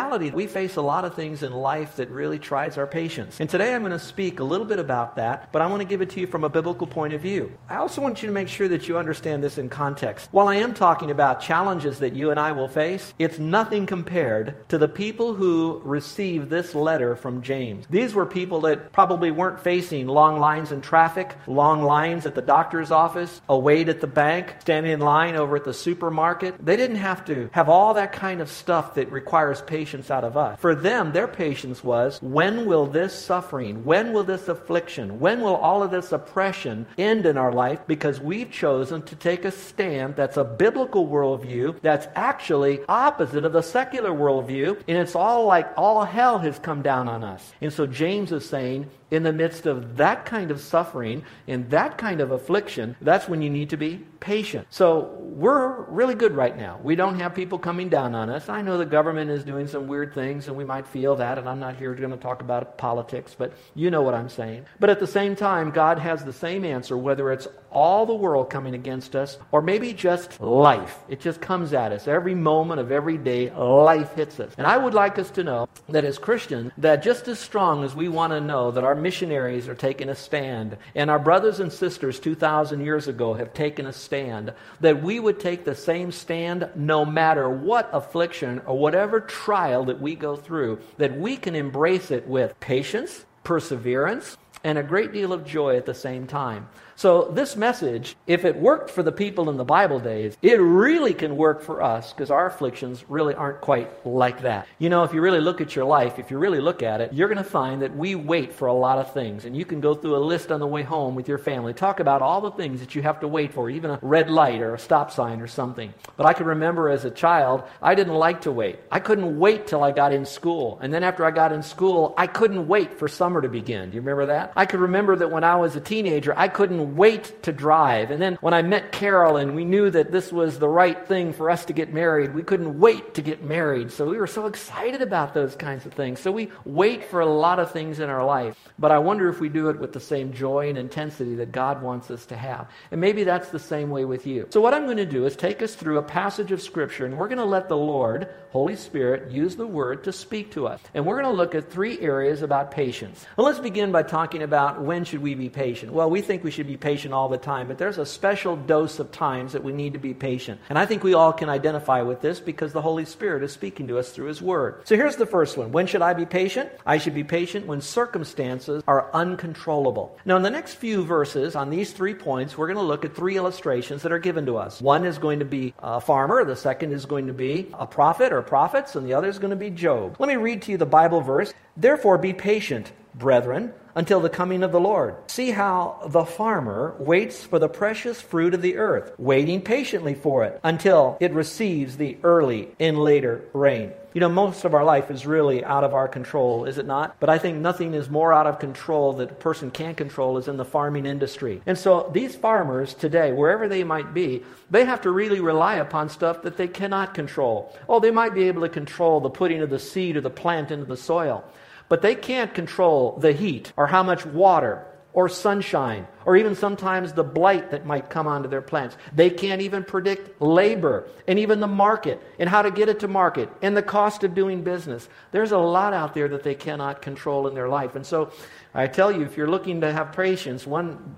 Reality, we face a lot of things in life that really tries our patience. And today I'm going to speak a little bit about that, but I want to give it to you from a biblical point of view. I also want you to make sure that you understand this in context. While I am talking about challenges that you and I will face, it's nothing compared to the people who received this letter from James. These were people that probably weren't facing long lines in traffic, long lines at the doctor's office, a wait at the bank, standing in line over at the supermarket. They didn't have to have all that kind of stuff that requires patience out of us. For them, their patience was when will this suffering, when will this affliction, when will all of this oppression end in our life? Because we've chosen to take a stand that's a biblical worldview that's actually opposite of the secular worldview, and it's all like all hell has come down on us. And so James is saying, in the midst of that kind of suffering, in that kind of affliction, that's when you need to be patient. So we're really good right now. We don't have people coming down on us. I know the government is doing some weird things, and we might feel that, and I'm not here going to talk about politics, but you know what I'm saying. But at the same time, God has the same answer, whether it's all the world coming against us, or maybe just life. It just comes at us. Every moment of every day, life hits us. And I would like us to know that as Christians, that just as strong as we want to know that our missionaries are taking a stand, and our brothers and sisters 2,000 years ago have taken a stand, that we would take the same stand no matter what affliction or whatever trial that we go through, that we can embrace it with patience, perseverance, and a great deal of joy at the same time. So, this message, if it worked for the people in the Bible days, it really can work for us because our afflictions really aren't quite like that. You know, if you really look at your life, if you really look at it, you're going to find that we wait for a lot of things. And you can go through a list on the way home with your family, talk about all the things that you have to wait for, even a red light or a stop sign or something. But I can remember as a child, I didn't like to wait. I couldn't wait till I got in school. And then after I got in school, I couldn't wait for summer to begin. Do you remember that? I could remember that when I was a teenager, I couldn't wait to drive. And then when I met Carol and we knew that this was the right thing for us to get married, we couldn't wait to get married. So we were so excited about those kinds of things. So we wait for a lot of things in our life. But I wonder if we do it with the same joy and intensity that God wants us to have. And maybe that's the same way with you. So what I'm going to do is take us through a passage of Scripture and we're going to let the Lord, Holy Spirit, use the Word to speak to us. And we're going to look at three areas about patience. Well, let's begin by talking about when should we be patient. Well, we think we should be patient all the time, but there's a special dose of times that we need to be patient. And I think we all can identify with this because the Holy Spirit is speaking to us through His Word. So here's the first one. When should I be patient? I should be patient when circumstances are uncontrollable. Now, in the next few verses on these three points, we're going to look at three illustrations that are given to us. One is going to be a farmer, the second is going to be a prophet or prophets, and the other is going to be Job. Let me read to you the Bible verse. Therefore, be patient, brethren until the coming of the Lord. See how the farmer waits for the precious fruit of the earth, waiting patiently for it until it receives the early and later rain. You know, most of our life is really out of our control, is it not? But I think nothing is more out of control that a person can control is in the farming industry. And so these farmers today, wherever they might be, they have to really rely upon stuff that they cannot control. Oh, they might be able to control the putting of the seed or the plant into the soil. But they can't control the heat or how much water or sunshine or even sometimes the blight that might come onto their plants. They can't even predict labor and even the market and how to get it to market and the cost of doing business. There's a lot out there that they cannot control in their life. And so I tell you, if you're looking to have patience, one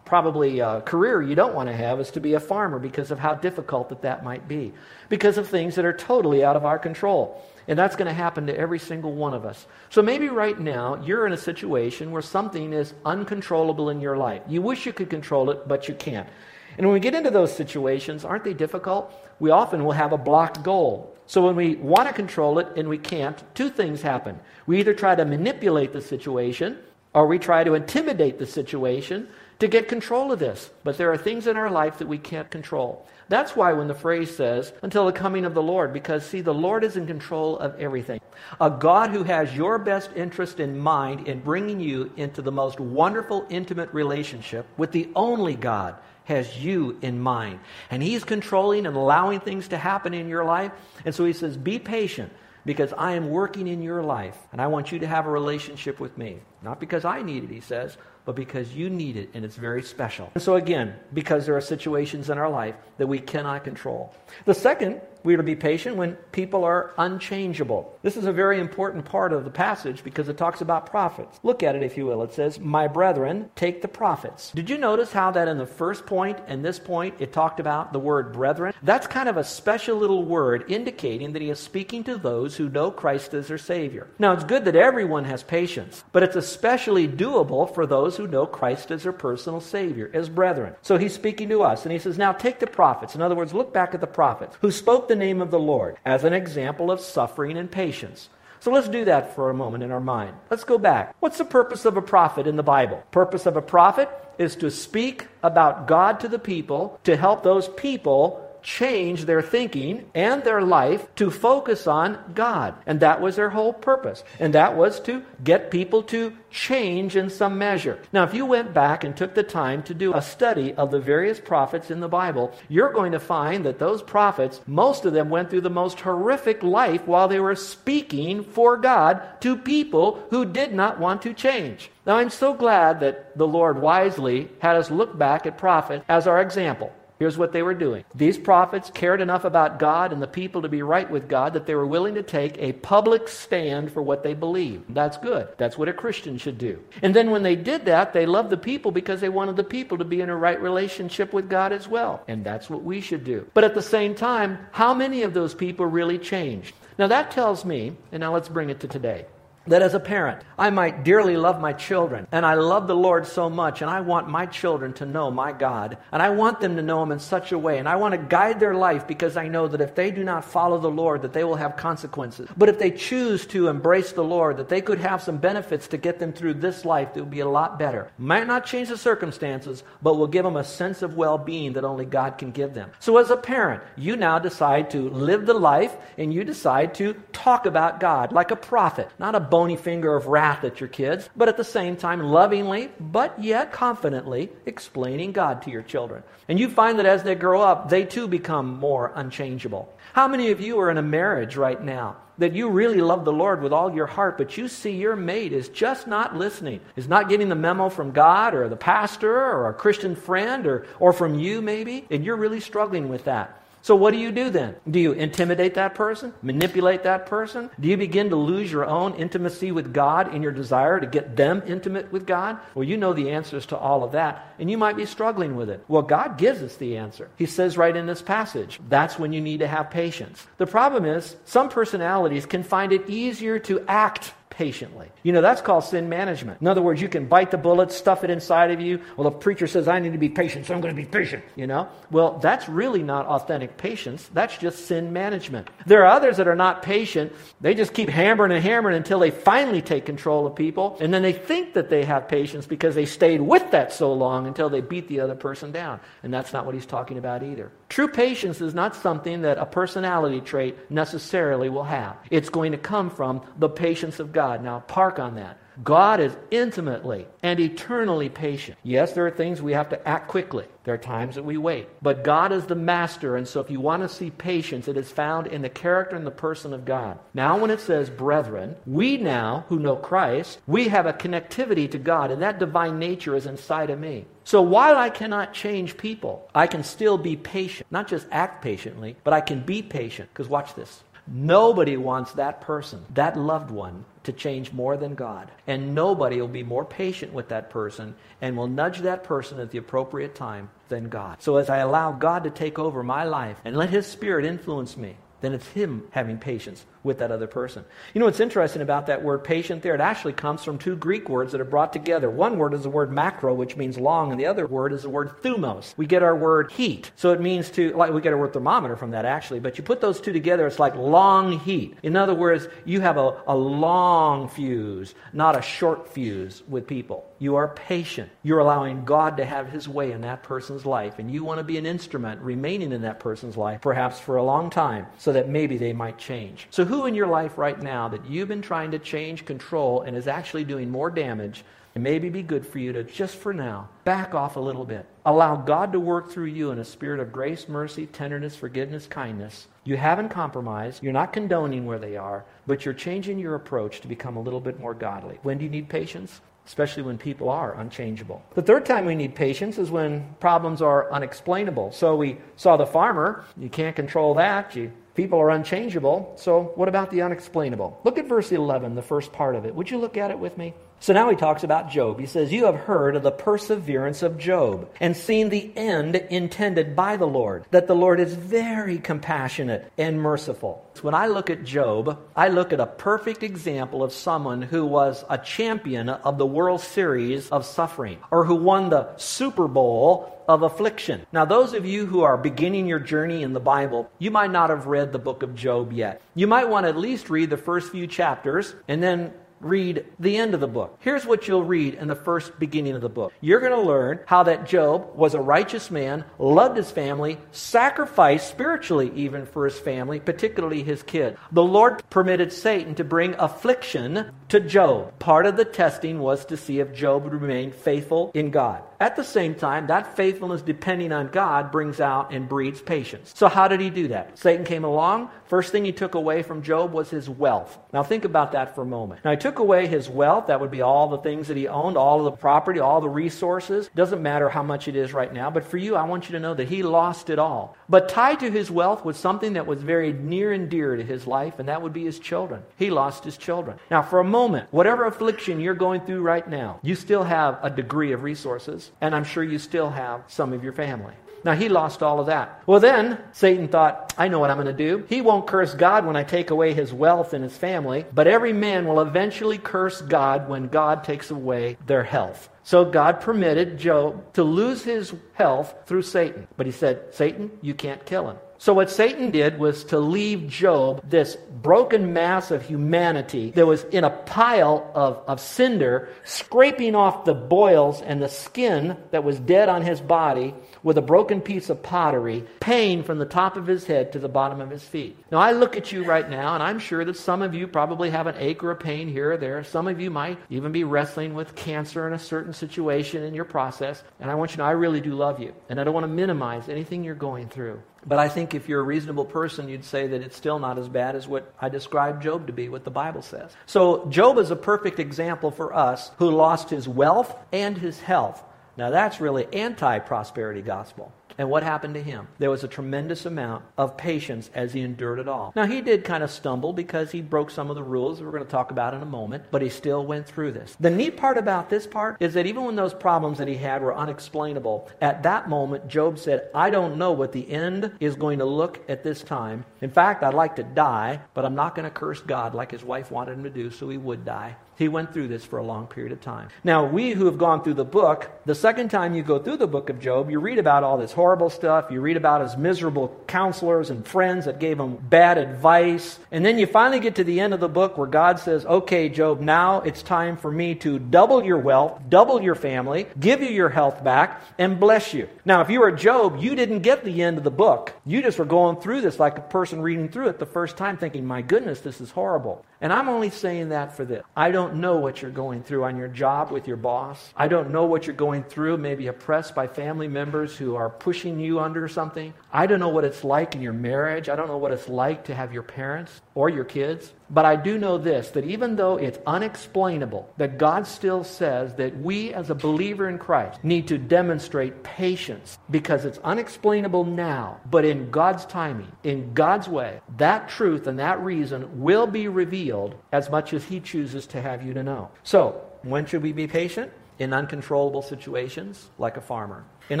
probably a career you don't want to have is to be a farmer because of how difficult that that might be because of things that are totally out of our control and that's going to happen to every single one of us. So maybe right now you're in a situation where something is uncontrollable in your life. You wish you could control it, but you can't. And when we get into those situations, aren't they difficult? We often will have a blocked goal. So when we want to control it and we can't, two things happen. We either try to manipulate the situation or we try to intimidate the situation to get control of this. But there are things in our life that we can't control. That's why when the phrase says, until the coming of the Lord, because see, the Lord is in control of everything. A God who has your best interest in mind in bringing you into the most wonderful, intimate relationship with the only God has you in mind. And He's controlling and allowing things to happen in your life. And so He says, be patient because I am working in your life and I want you to have a relationship with me. Not because I need it, he says, but because you need it and it's very special. And so, again, because there are situations in our life that we cannot control. The second we are to be patient when people are unchangeable. This is a very important part of the passage because it talks about prophets. Look at it, if you will. It says, My brethren, take the prophets. Did you notice how that in the first point and this point it talked about the word brethren? That's kind of a special little word indicating that he is speaking to those who know Christ as their Savior. Now, it's good that everyone has patience, but it's especially doable for those who know Christ as their personal Savior, as brethren. So he's speaking to us, and he says, Now take the prophets. In other words, look back at the prophets who spoke the name of the Lord as an example of suffering and patience. So let's do that for a moment in our mind. Let's go back. What's the purpose of a prophet in the Bible? Purpose of a prophet is to speak about God to the people to help those people change their thinking and their life to focus on God. And that was their whole purpose. And that was to get people to change in some measure. Now, if you went back and took the time to do a study of the various prophets in the Bible, you're going to find that those prophets, most of them went through the most horrific life while they were speaking for God to people who did not want to change. Now, I'm so glad that the Lord wisely had us look back at prophets as our example. Here's what they were doing. These prophets cared enough about God and the people to be right with God that they were willing to take a public stand for what they believed. That's good. That's what a Christian should do. And then when they did that, they loved the people because they wanted the people to be in a right relationship with God as well. And that's what we should do. But at the same time, how many of those people really changed? Now that tells me, and now let's bring it to today that as a parent, I might dearly love my children, and I love the Lord so much, and I want my children to know my God, and I want them to know Him in such a way, and I want to guide their life because I know that if they do not follow the Lord, that they will have consequences. But if they choose to embrace the Lord, that they could have some benefits to get them through this life that will be a lot better. Might not change the circumstances, but will give them a sense of well being that only God can give them. So as a parent, you now decide to live the life, and you decide to talk about God like a prophet, not a bony finger of wrath at your kids, but at the same time lovingly, but yet confidently explaining God to your children. And you find that as they grow up, they too become more unchangeable. How many of you are in a marriage right now that you really love the Lord with all your heart, but you see your mate is just not listening, is not getting the memo from God or the pastor or a Christian friend or, or from you maybe, and you're really struggling with that? So, what do you do then? Do you intimidate that person? Manipulate that person? Do you begin to lose your own intimacy with God in your desire to get them intimate with God? Well, you know the answers to all of that, and you might be struggling with it. Well, God gives us the answer. He says right in this passage that's when you need to have patience. The problem is, some personalities can find it easier to act patiently. You know, that's called sin management. In other words, you can bite the bullet, stuff it inside of you. Well, the preacher says, I need to be patient, so I'm going to be patient, you know? Well, that's really not authentic patience. That's just sin management. There are others that are not patient. They just keep hammering and hammering until they finally take control of people. And then they think that they have patience because they stayed with that so long until they beat the other person down. And that's not what he's talking about either. True patience is not something that a personality trait necessarily will have. It's going to come from the patience of God. Now, park on that. God is intimately and eternally patient. Yes, there are things we have to act quickly. There are times that we wait. But God is the master, and so if you want to see patience, it is found in the character and the person of God. Now, when it says brethren, we now who know Christ, we have a connectivity to God, and that divine nature is inside of me. So while I cannot change people, I can still be patient. Not just act patiently, but I can be patient. Because watch this. Nobody wants that person, that loved one, to change more than God. And nobody will be more patient with that person and will nudge that person at the appropriate time than God. So as I allow God to take over my life and let His Spirit influence me, then it's Him having patience with that other person. You know what's interesting about that word patient there? It actually comes from two Greek words that are brought together. One word is the word macro, which means long, and the other word is the word thumos. We get our word heat. So it means to, like, we get our word thermometer from that actually, but you put those two together, it's like long heat. In other words, you have a, a long fuse, not a short fuse with people. You are patient. You're allowing God to have his way in that person's life, and you want to be an instrument remaining in that person's life, perhaps for a long time, so that maybe they might change. So, who in your life right now that you've been trying to change, control, and is actually doing more damage? It maybe be good for you to just for now back off a little bit. Allow God to work through you in a spirit of grace, mercy, tenderness, forgiveness, kindness. You haven't compromised. You're not condoning where they are, but you're changing your approach to become a little bit more godly. When do you need patience? especially when people are unchangeable. The third time we need patience is when problems are unexplainable. So we saw the farmer, you can't control that. You, people are unchangeable. So what about the unexplainable? Look at verse 11, the first part of it. Would you look at it with me? So now he talks about Job. He says, You have heard of the perseverance of Job and seen the end intended by the Lord, that the Lord is very compassionate and merciful. When I look at Job, I look at a perfect example of someone who was a champion of the World Series of suffering or who won the Super Bowl of affliction. Now, those of you who are beginning your journey in the Bible, you might not have read the book of Job yet. You might want to at least read the first few chapters and then read the end of the book. Here's what you'll read in the first beginning of the book. You're going to learn how that Job was a righteous man, loved his family, sacrificed spiritually even for his family, particularly his kid. The Lord permitted Satan to bring affliction to Job. Part of the testing was to see if Job would remain faithful in God. At the same time, that faithfulness depending on God brings out and breeds patience. So, how did he do that? Satan came along. First thing he took away from Job was his wealth. Now, think about that for a moment. Now, he took away his wealth. That would be all the things that he owned, all of the property, all the resources. Doesn't matter how much it is right now. But for you, I want you to know that he lost it all. But tied to his wealth was something that was very near and dear to his life, and that would be his children. He lost his children. Now, for a moment, whatever affliction you're going through right now, you still have a degree of resources and I'm sure you still have some of your family. Now, he lost all of that. Well, then, Satan thought, I know what I'm going to do. He won't curse God when I take away his wealth and his family, but every man will eventually curse God when God takes away their health. So God permitted Job to lose his health through Satan. But he said, Satan, you can't kill him. So, what Satan did was to leave Job this broken mass of humanity that was in a pile of, of cinder, scraping off the boils and the skin that was dead on his body with a broken piece of pottery, pain from the top of his head to the bottom of his feet. Now, I look at you right now, and I'm sure that some of you probably have an ache or a pain here or there. Some of you might even be wrestling with cancer in a certain situation in your process. And I want you to know I really do love you, and I don't want to minimize anything you're going through. But I think if you're a reasonable person, you'd say that it's still not as bad as what I described Job to be, what the Bible says. So, Job is a perfect example for us who lost his wealth and his health. Now, that's really anti prosperity gospel. And what happened to him? There was a tremendous amount of patience as he endured it all. Now, he did kind of stumble because he broke some of the rules that we're going to talk about in a moment, but he still went through this. The neat part about this part is that even when those problems that he had were unexplainable, at that moment, Job said, I don't know what the end is going to look at this time. In fact, I'd like to die, but I'm not going to curse God like his wife wanted him to do, so he would die. He went through this for a long period of time. Now, we who have gone through the book, the second time you go through the book of Job, you read about all this horrible stuff. You read about his miserable counselors and friends that gave him bad advice. And then you finally get to the end of the book where God says, Okay, Job, now it's time for me to double your wealth, double your family, give you your health back, and bless you. Now, if you were Job, you didn't get the end of the book. You just were going through this like a person reading through it the first time, thinking, My goodness, this is horrible. And I'm only saying that for this. I don't know what you're going through on your job with your boss. I don't know what you're going through, maybe oppressed by family members who are pushing you under something. I don't know what it's like in your marriage. I don't know what it's like to have your parents or your kids. But I do know this that even though it's unexplainable, that God still says that we as a believer in Christ need to demonstrate patience because it's unexplainable now, but in God's timing, in God's way, that truth and that reason will be revealed as much as He chooses to have you to know. So, when should we be patient? in uncontrollable situations, like a farmer, in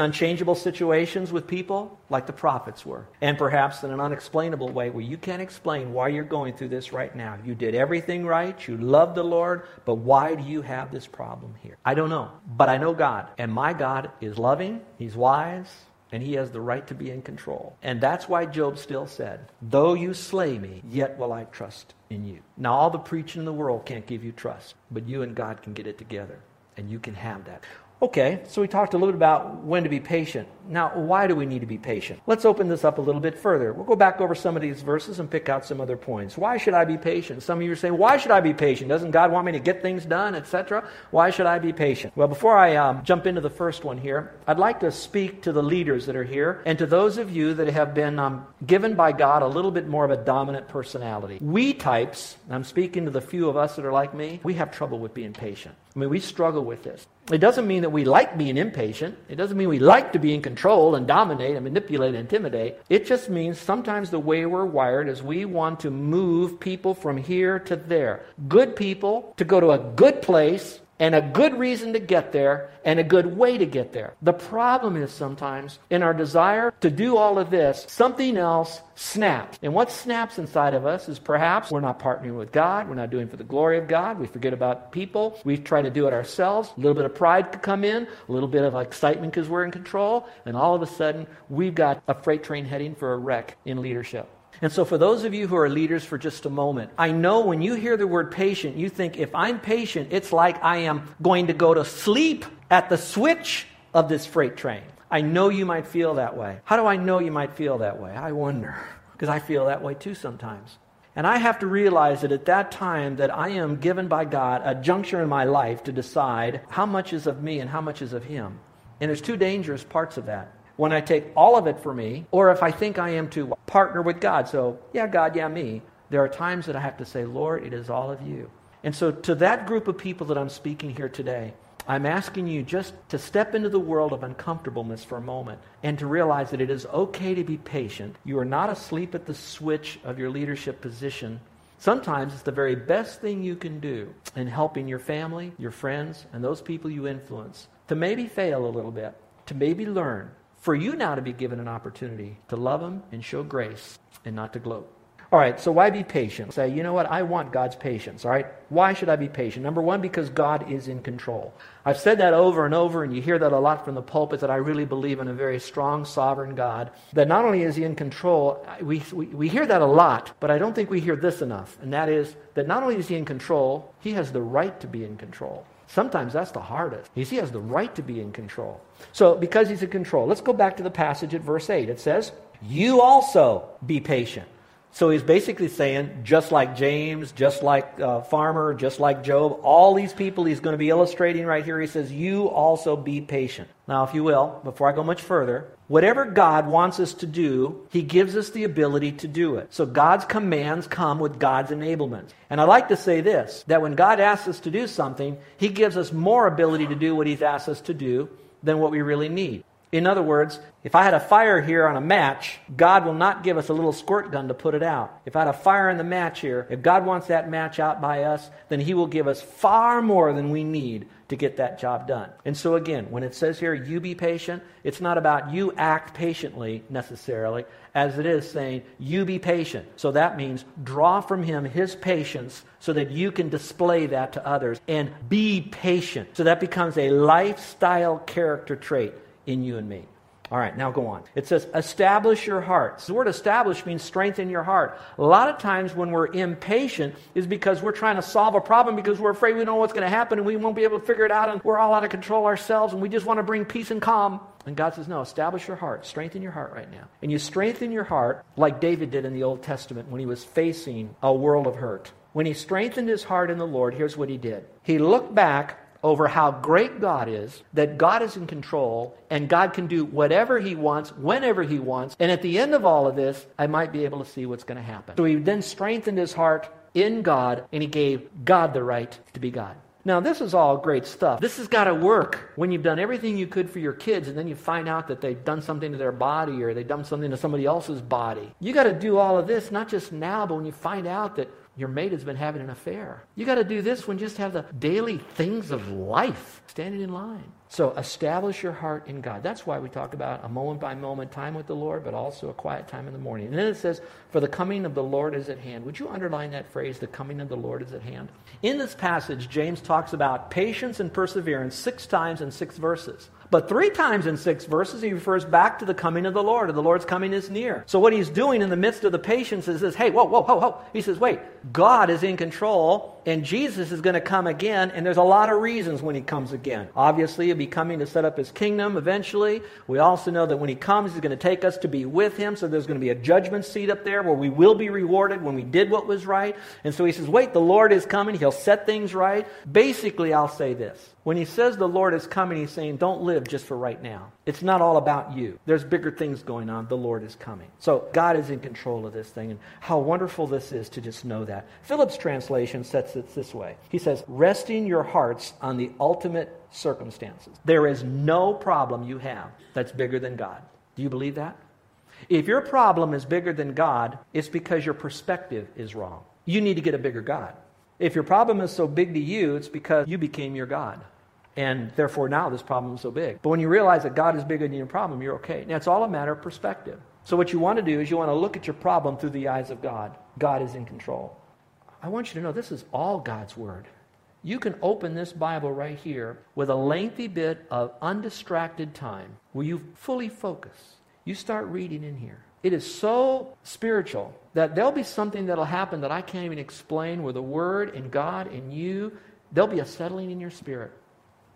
unchangeable situations with people, like the prophets were, and perhaps in an unexplainable way where you can't explain why you're going through this right now. You did everything right, you loved the Lord, but why do you have this problem here? I don't know, but I know God, and my God is loving, He's wise, and he has the right to be in control. And that's why Job still said, Though you slay me, yet will I trust in you. Now, all the preaching in the world can't give you trust, but you and God can get it together, and you can have that. Okay, so we talked a little bit about when to be patient. Now, why do we need to be patient? Let's open this up a little bit further. We'll go back over some of these verses and pick out some other points. Why should I be patient? Some of you are saying, why should I be patient? Doesn't God want me to get things done, etc.? Why should I be patient? Well, before I um, jump into the first one here, I'd like to speak to the leaders that are here and to those of you that have been um, given by God a little bit more of a dominant personality. We types, I'm speaking to the few of us that are like me, we have trouble with being patient. I mean, we struggle with this. It doesn't mean that we like being impatient. It doesn't mean we like to be in control and dominate and manipulate and intimidate. It just means sometimes the way we're wired is we want to move people from here to there. Good people to go to a good place and a good reason to get there and a good way to get there. The problem is sometimes in our desire to do all of this, something else snaps. And what snaps inside of us is perhaps we're not partnering with God, we're not doing for the glory of God, we forget about people, we try to do it ourselves. A little bit of pride could come in, a little bit of excitement because we're in control, and all of a sudden we've got a freight train heading for a wreck in leadership. And so, for those of you who are leaders for just a moment, I know when you hear the word patient, you think if I'm patient, it's like I am going to go to sleep at the switch of this freight train. I know you might feel that way. How do I know you might feel that way? I wonder, because I feel that way too sometimes. And I have to realize that at that time that I am given by God a juncture in my life to decide how much is of me and how much is of him. And there's two dangerous parts of that when I take all of it for me, or if I think I am to partner with God. So, yeah, God, yeah, me. There are times that I have to say, Lord, it is all of you. And so, to that group of people that I'm speaking here today, I'm asking you just to step into the world of uncomfortableness for a moment and to realize that it is okay to be patient. You are not asleep at the switch of your leadership position. Sometimes it's the very best thing you can do in helping your family, your friends, and those people you influence to maybe fail a little bit, to maybe learn, for you now to be given an opportunity to love Him and show grace and not to gloat. All right, so why be patient? Say, you know what? I want God's patience. All right? Why should I be patient? Number one, because God is in control. I've said that over and over, and you hear that a lot from the pulpit that I really believe in a very strong, sovereign God. That not only is He in control, we, we, we hear that a lot, but I don't think we hear this enough. And that is that not only is He in control, He has the right to be in control. Sometimes that's the hardest. He has the right to be in control. So, because he's in control, let's go back to the passage at verse 8. It says, You also be patient. So he's basically saying, just like James, just like uh, Farmer, just like Job, all these people he's going to be illustrating right here. He says, You also be patient. Now, if you will, before I go much further, whatever God wants us to do, he gives us the ability to do it. So God's commands come with God's enablement. And I like to say this that when God asks us to do something, he gives us more ability to do what he's asked us to do than what we really need. In other words, if I had a fire here on a match, God will not give us a little squirt gun to put it out. If I had a fire in the match here, if God wants that match out by us, then He will give us far more than we need to get that job done. And so, again, when it says here, you be patient, it's not about you act patiently necessarily, as it is saying, you be patient. So that means draw from Him His patience so that you can display that to others and be patient. So that becomes a lifestyle character trait in you and me. All right, now go on. It says, establish your hearts. The word establish means strengthen your heart. A lot of times when we're impatient is because we're trying to solve a problem because we're afraid we know what's going to happen and we won't be able to figure it out and we're all out of control ourselves and we just want to bring peace and calm. And God says, no, establish your heart. Strengthen your heart right now. And you strengthen your heart like David did in the Old Testament when he was facing a world of hurt. When he strengthened his heart in the Lord, here's what he did. He looked back over how great God is, that God is in control, and God can do whatever He wants, whenever He wants. And at the end of all of this, I might be able to see what's going to happen. So he then strengthened his heart in God, and he gave God the right to be God. Now, this is all great stuff. This has got to work when you've done everything you could for your kids and then you find out that they've done something to their body or they've done something to somebody else's body. You got to do all of this, not just now, but when you find out that Your mate has been having an affair. You got to do this when you just have the daily things of life standing in line. So establish your heart in God. That's why we talk about a moment by moment time with the Lord, but also a quiet time in the morning. And then it says, For the coming of the Lord is at hand. Would you underline that phrase, the coming of the Lord is at hand? In this passage, James talks about patience and perseverance six times in six verses. But three times in six verses, he refers back to the coming of the Lord, and the Lord's coming is near. So what he's doing in the midst of the patience is this, hey, whoa, whoa, whoa, whoa. He says, wait, God is in control, and Jesus is going to come again, and there's a lot of reasons when he comes again. Obviously, be coming to set up his kingdom eventually. We also know that when he comes, he's going to take us to be with him, so there's going to be a judgment seat up there where we will be rewarded when we did what was right. And so he says, wait, the Lord is coming, he'll set things right. Basically, I'll say this. When he says the Lord is coming, he's saying, don't live just for right now. It's not all about you. There's bigger things going on. The Lord is coming. So God is in control of this thing. And how wonderful this is to just know that. Phillips translation sets it this way He says, resting your hearts on the ultimate circumstances. There is no problem you have that's bigger than God. Do you believe that? If your problem is bigger than God, it's because your perspective is wrong. You need to get a bigger God. If your problem is so big to you, it's because you became your God. And therefore, now this problem is so big. But when you realize that God is bigger than your problem, you're okay. Now, it's all a matter of perspective. So, what you want to do is you want to look at your problem through the eyes of God. God is in control. I want you to know this is all God's Word. You can open this Bible right here with a lengthy bit of undistracted time where you fully focus. You start reading in here. It is so spiritual that there'll be something that'll happen that I can't even explain where the Word and God and you, there'll be a settling in your spirit.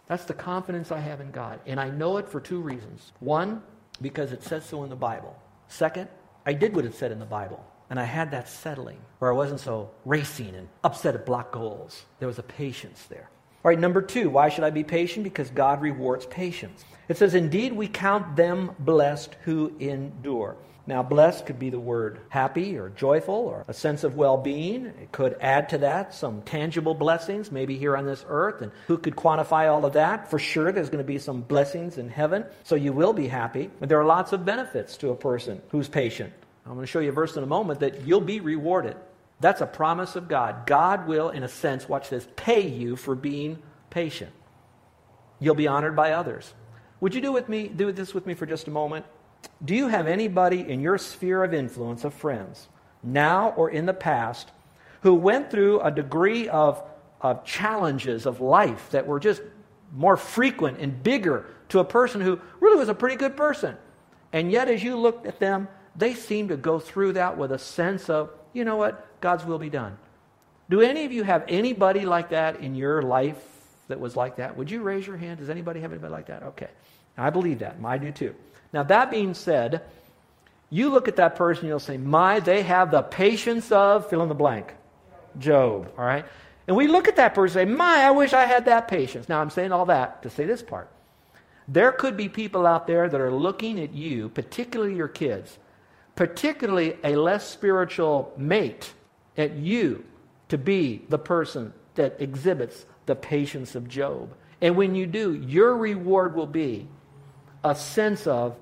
That's the confidence I have in God. And I know it for two reasons. One, because it says so in the Bible. Second, I did what it said in the Bible. And I had that settling where I wasn't so racing and upset at block goals. There was a patience there. All right, number two, why should I be patient? Because God rewards patience. It says, Indeed, we count them blessed who endure. Now, blessed could be the word happy or joyful or a sense of well being. It could add to that some tangible blessings, maybe here on this earth. And who could quantify all of that? For sure, there's going to be some blessings in heaven. So you will be happy. But there are lots of benefits to a person who's patient. I'm going to show you a verse in a moment that you'll be rewarded. That's a promise of God. God will, in a sense, watch this, pay you for being patient. You'll be honored by others. Would you do with me do this with me for just a moment? Do you have anybody in your sphere of influence of friends, now or in the past, who went through a degree of, of challenges of life that were just more frequent and bigger to a person who really was a pretty good person? And yet, as you looked at them, they seemed to go through that with a sense of, you know what, God's will be done. Do any of you have anybody like that in your life that was like that? Would you raise your hand? Does anybody have anybody like that? Okay. I believe that. I do too. Now, that being said, you look at that person, you'll say, My, they have the patience of fill in the blank. Job, all right? And we look at that person and say, My, I wish I had that patience. Now, I'm saying all that to say this part. There could be people out there that are looking at you, particularly your kids, particularly a less spiritual mate, at you to be the person that exhibits the patience of Job. And when you do, your reward will be a sense of,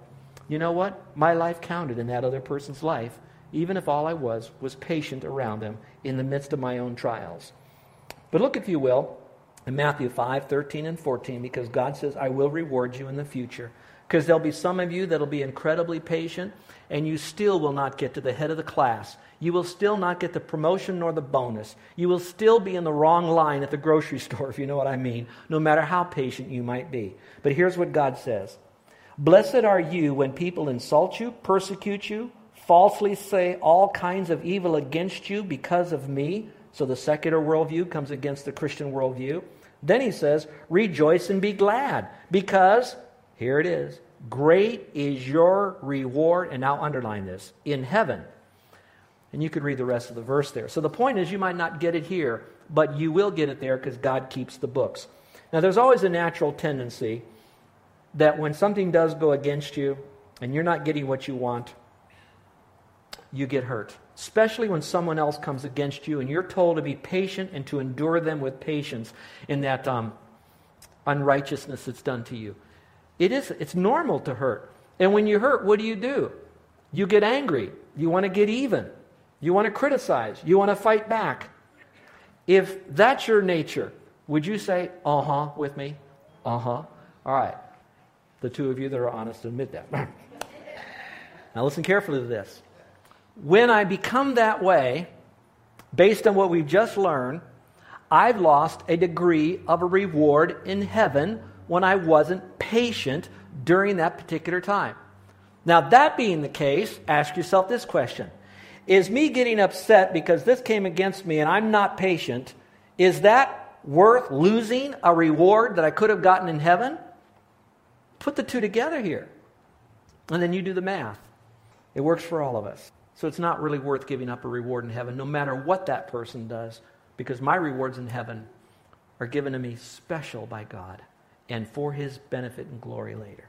you know what? My life counted in that other person's life, even if all I was was patient around them in the midst of my own trials. But look, if you will, in Matthew 5 13 and 14, because God says, I will reward you in the future. Because there'll be some of you that'll be incredibly patient, and you still will not get to the head of the class. You will still not get the promotion nor the bonus. You will still be in the wrong line at the grocery store, if you know what I mean, no matter how patient you might be. But here's what God says Blessed are you when people insult you, persecute you, falsely say all kinds of evil against you because of me. So the secular worldview comes against the Christian worldview. Then he says, Rejoice and be glad, because, here it is, great is your reward. And now underline this in heaven. And you could read the rest of the verse there. So the point is, you might not get it here, but you will get it there because God keeps the books. Now, there's always a natural tendency that when something does go against you and you're not getting what you want, you get hurt. Especially when someone else comes against you and you're told to be patient and to endure them with patience in that um, unrighteousness that's done to you. It is, it's normal to hurt. And when you hurt, what do you do? You get angry. You want to get even. You want to criticize. You want to fight back. If that's your nature, would you say, uh huh, with me? Uh huh. All right. The two of you that are honest admit that. now listen carefully to this. When I become that way, based on what we've just learned, I've lost a degree of a reward in heaven when I wasn't patient during that particular time. Now, that being the case, ask yourself this question Is me getting upset because this came against me and I'm not patient, is that worth losing a reward that I could have gotten in heaven? Put the two together here. And then you do the math. It works for all of us. So it's not really worth giving up a reward in heaven, no matter what that person does, because my rewards in heaven are given to me special by God and for his benefit and glory later.